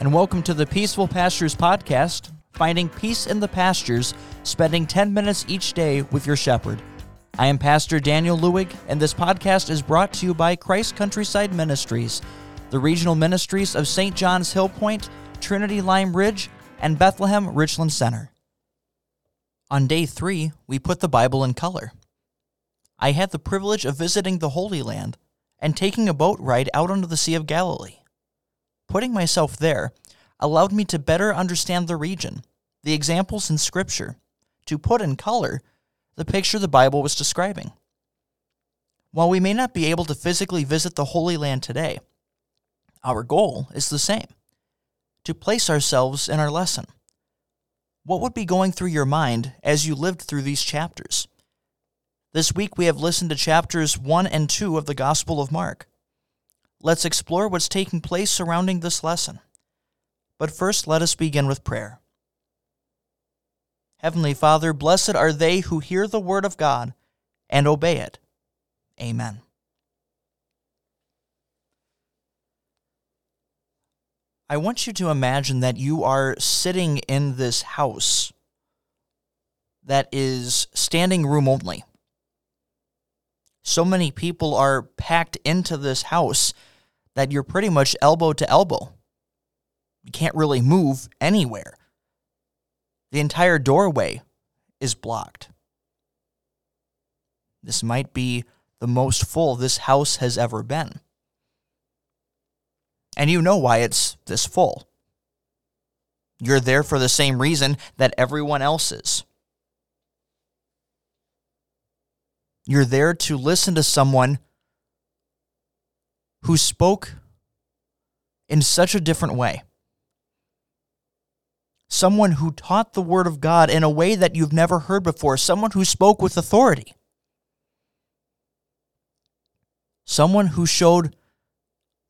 and welcome to the Peaceful Pastures Podcast, finding peace in the pastures, spending 10 minutes each day with your shepherd. I am Pastor Daniel Lewig, and this podcast is brought to you by Christ Countryside Ministries, the regional ministries of St. John's Hillpoint, Trinity Lime Ridge, and Bethlehem Richland Center. On day three, we put the Bible in color. I had the privilege of visiting the Holy Land and taking a boat ride out onto the Sea of Galilee. Putting myself there allowed me to better understand the region, the examples in Scripture, to put in color the picture the Bible was describing. While we may not be able to physically visit the Holy Land today, our goal is the same to place ourselves in our lesson. What would be going through your mind as you lived through these chapters? This week we have listened to chapters 1 and 2 of the Gospel of Mark. Let's explore what's taking place surrounding this lesson. But first, let us begin with prayer. Heavenly Father, blessed are they who hear the word of God and obey it. Amen. I want you to imagine that you are sitting in this house that is standing room only. So many people are packed into this house that you're pretty much elbow to elbow. You can't really move anywhere. The entire doorway is blocked. This might be the most full this house has ever been. And you know why it's this full. You're there for the same reason that everyone else is. You're there to listen to someone who spoke in such a different way. Someone who taught the Word of God in a way that you've never heard before. Someone who spoke with authority. Someone who showed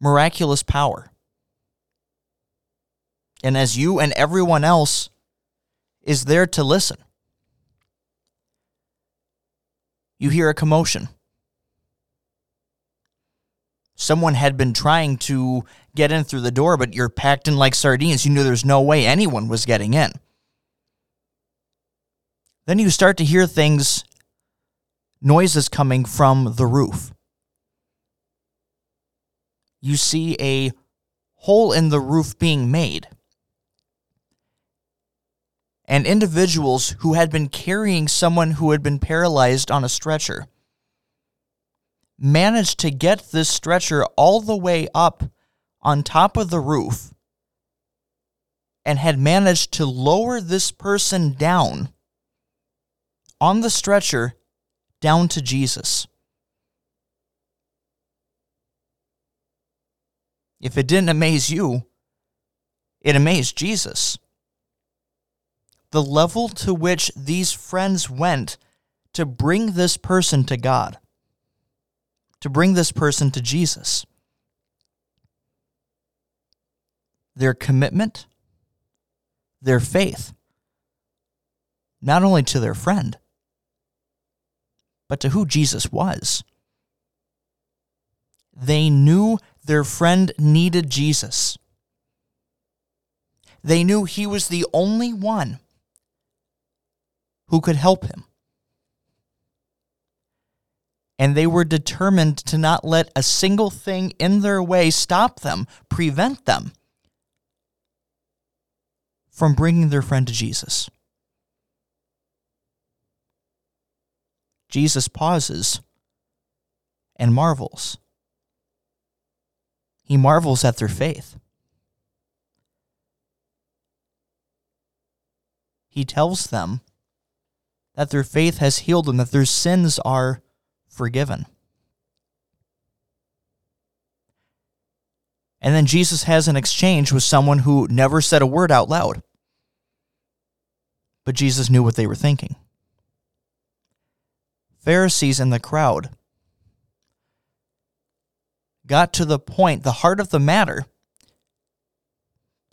miraculous power. And as you and everyone else is there to listen, you hear a commotion someone had been trying to get in through the door, but you're packed in like sardines. You knew there's no way anyone was getting in. Then you start to hear things, noises coming from the roof. You see a hole in the roof being made. And individuals who had been carrying someone who had been paralyzed on a stretcher managed to get this stretcher all the way up on top of the roof and had managed to lower this person down on the stretcher down to Jesus. If it didn't amaze you, it amazed Jesus. The level to which these friends went to bring this person to God to bring this person to Jesus. Their commitment, their faith, not only to their friend, but to who Jesus was. They knew their friend needed Jesus. They knew he was the only one who could help him and they were determined to not let a single thing in their way stop them, prevent them from bringing their friend to Jesus. Jesus pauses and marvels. He marvels at their faith. He tells them that their faith has healed them, that their sins are forgiven. And then Jesus has an exchange with someone who never said a word out loud. But Jesus knew what they were thinking. Pharisees in the crowd got to the point, the heart of the matter,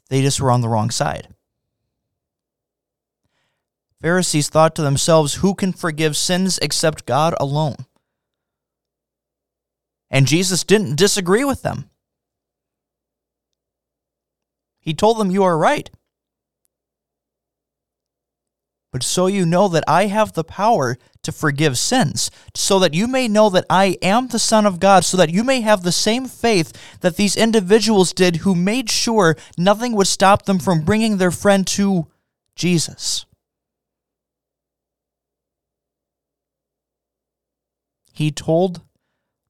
they just were on the wrong side. Pharisees thought to themselves, Who can forgive sins except God alone? And Jesus didn't disagree with them. He told them, You are right. But so you know that I have the power to forgive sins, so that you may know that I am the Son of God, so that you may have the same faith that these individuals did who made sure nothing would stop them from bringing their friend to Jesus. He told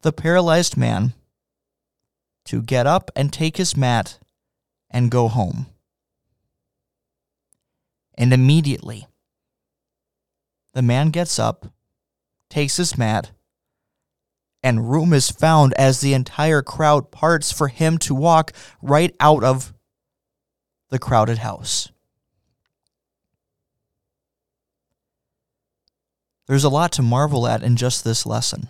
the paralyzed man to get up and take his mat and go home. And immediately, the man gets up, takes his mat, and room is found as the entire crowd parts for him to walk right out of the crowded house. There's a lot to marvel at in just this lesson.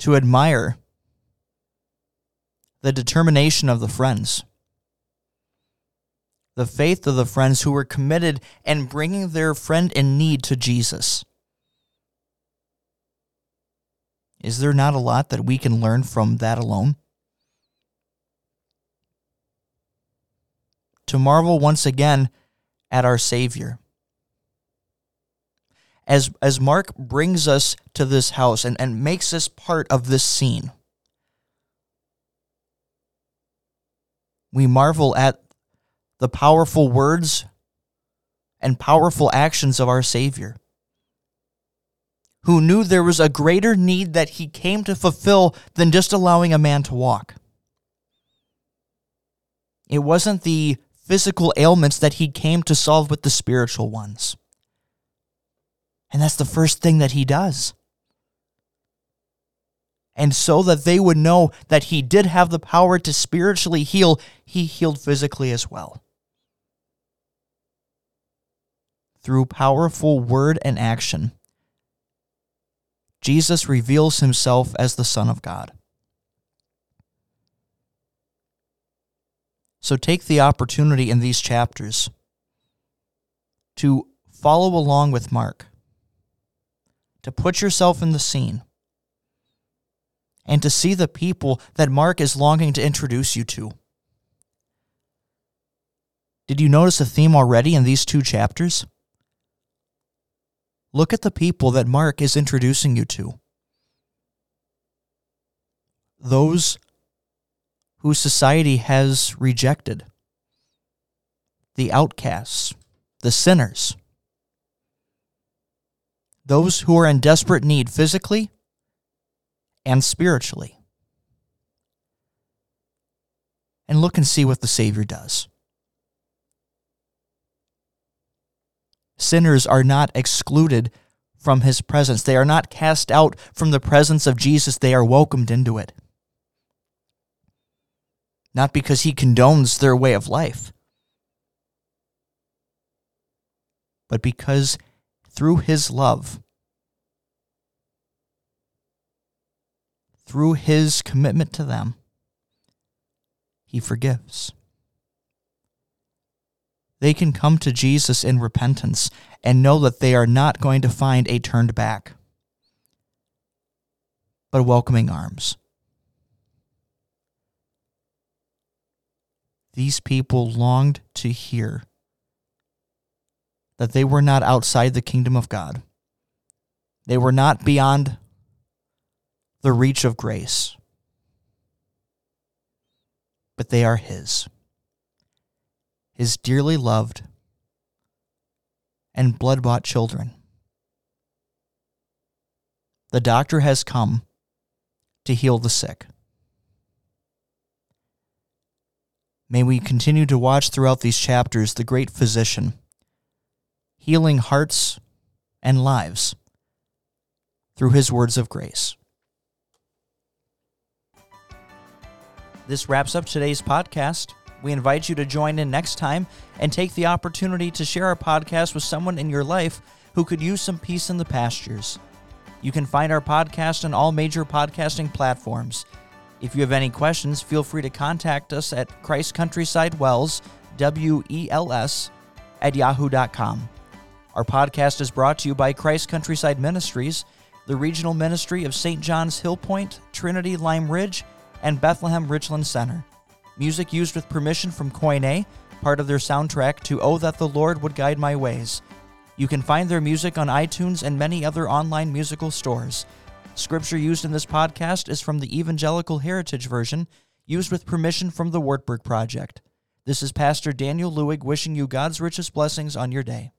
To admire the determination of the friends the faith of the friends who were committed and bringing their friend in need to Jesus. Is there not a lot that we can learn from that alone? To marvel once again at our Savior. As, as Mark brings us to this house and, and makes us part of this scene, we marvel at the powerful words and powerful actions of our Savior, who knew there was a greater need that he came to fulfill than just allowing a man to walk. It wasn't the physical ailments that he came to solve with the spiritual ones. And that's the first thing that he does. And so that they would know that he did have the power to spiritually heal, he healed physically as well. through powerful word and action, Jesus reveals himself as the Son of God. So take the opportunity in these chapters to follow along with Mark, to put yourself in the scene, and to see the people that Mark is longing to introduce you to. Did you notice a theme already in these two chapters? Look at the people that Mark is introducing you to. Those whose society has rejected, the outcasts, the sinners, those who are in desperate need physically and spiritually. And look and see what the Savior does. sinners are not excluded from his presence. They are not cast out from the presence of Jesus, they are welcomed into it. Not because he condones their way of life, but because through his love, through his commitment to them, he forgives they can come to Jesus in repentance and know that they are not going to find a turned back, but welcoming arms. These people longed to hear that they were not outside the kingdom of God. They were not beyond the reach of grace, but they are His his dearly loved and blood bought children. The doctor has come to heal the sick. May we continue to watch throughout these chapters the great physician, healing hearts and lives through his words of grace. This wraps up today's podcast. We invite you to join in next time and take the opportunity to share our podcast with someone in your life who could use some peace in the pastures. You can find our podcast on all major podcasting platforms. If you have any questions, feel free to contact us at Christ Countryside Wels, W E L S, at yahoo.com. Our podcast is brought to you by Christ Countryside Ministries, the regional ministry of St. John's Hillpoint, Trinity Lime Ridge, and Bethlehem Richland Center. Music used with permission from Koine, part of their soundtrack to Oh That the Lord Would Guide My Ways. You can find their music on iTunes and many other online musical stores. Scripture used in this podcast is from the Evangelical Heritage Version, used with permission from the Wartburg Project. This is Pastor Daniel Lewig wishing you God's richest blessings on your day.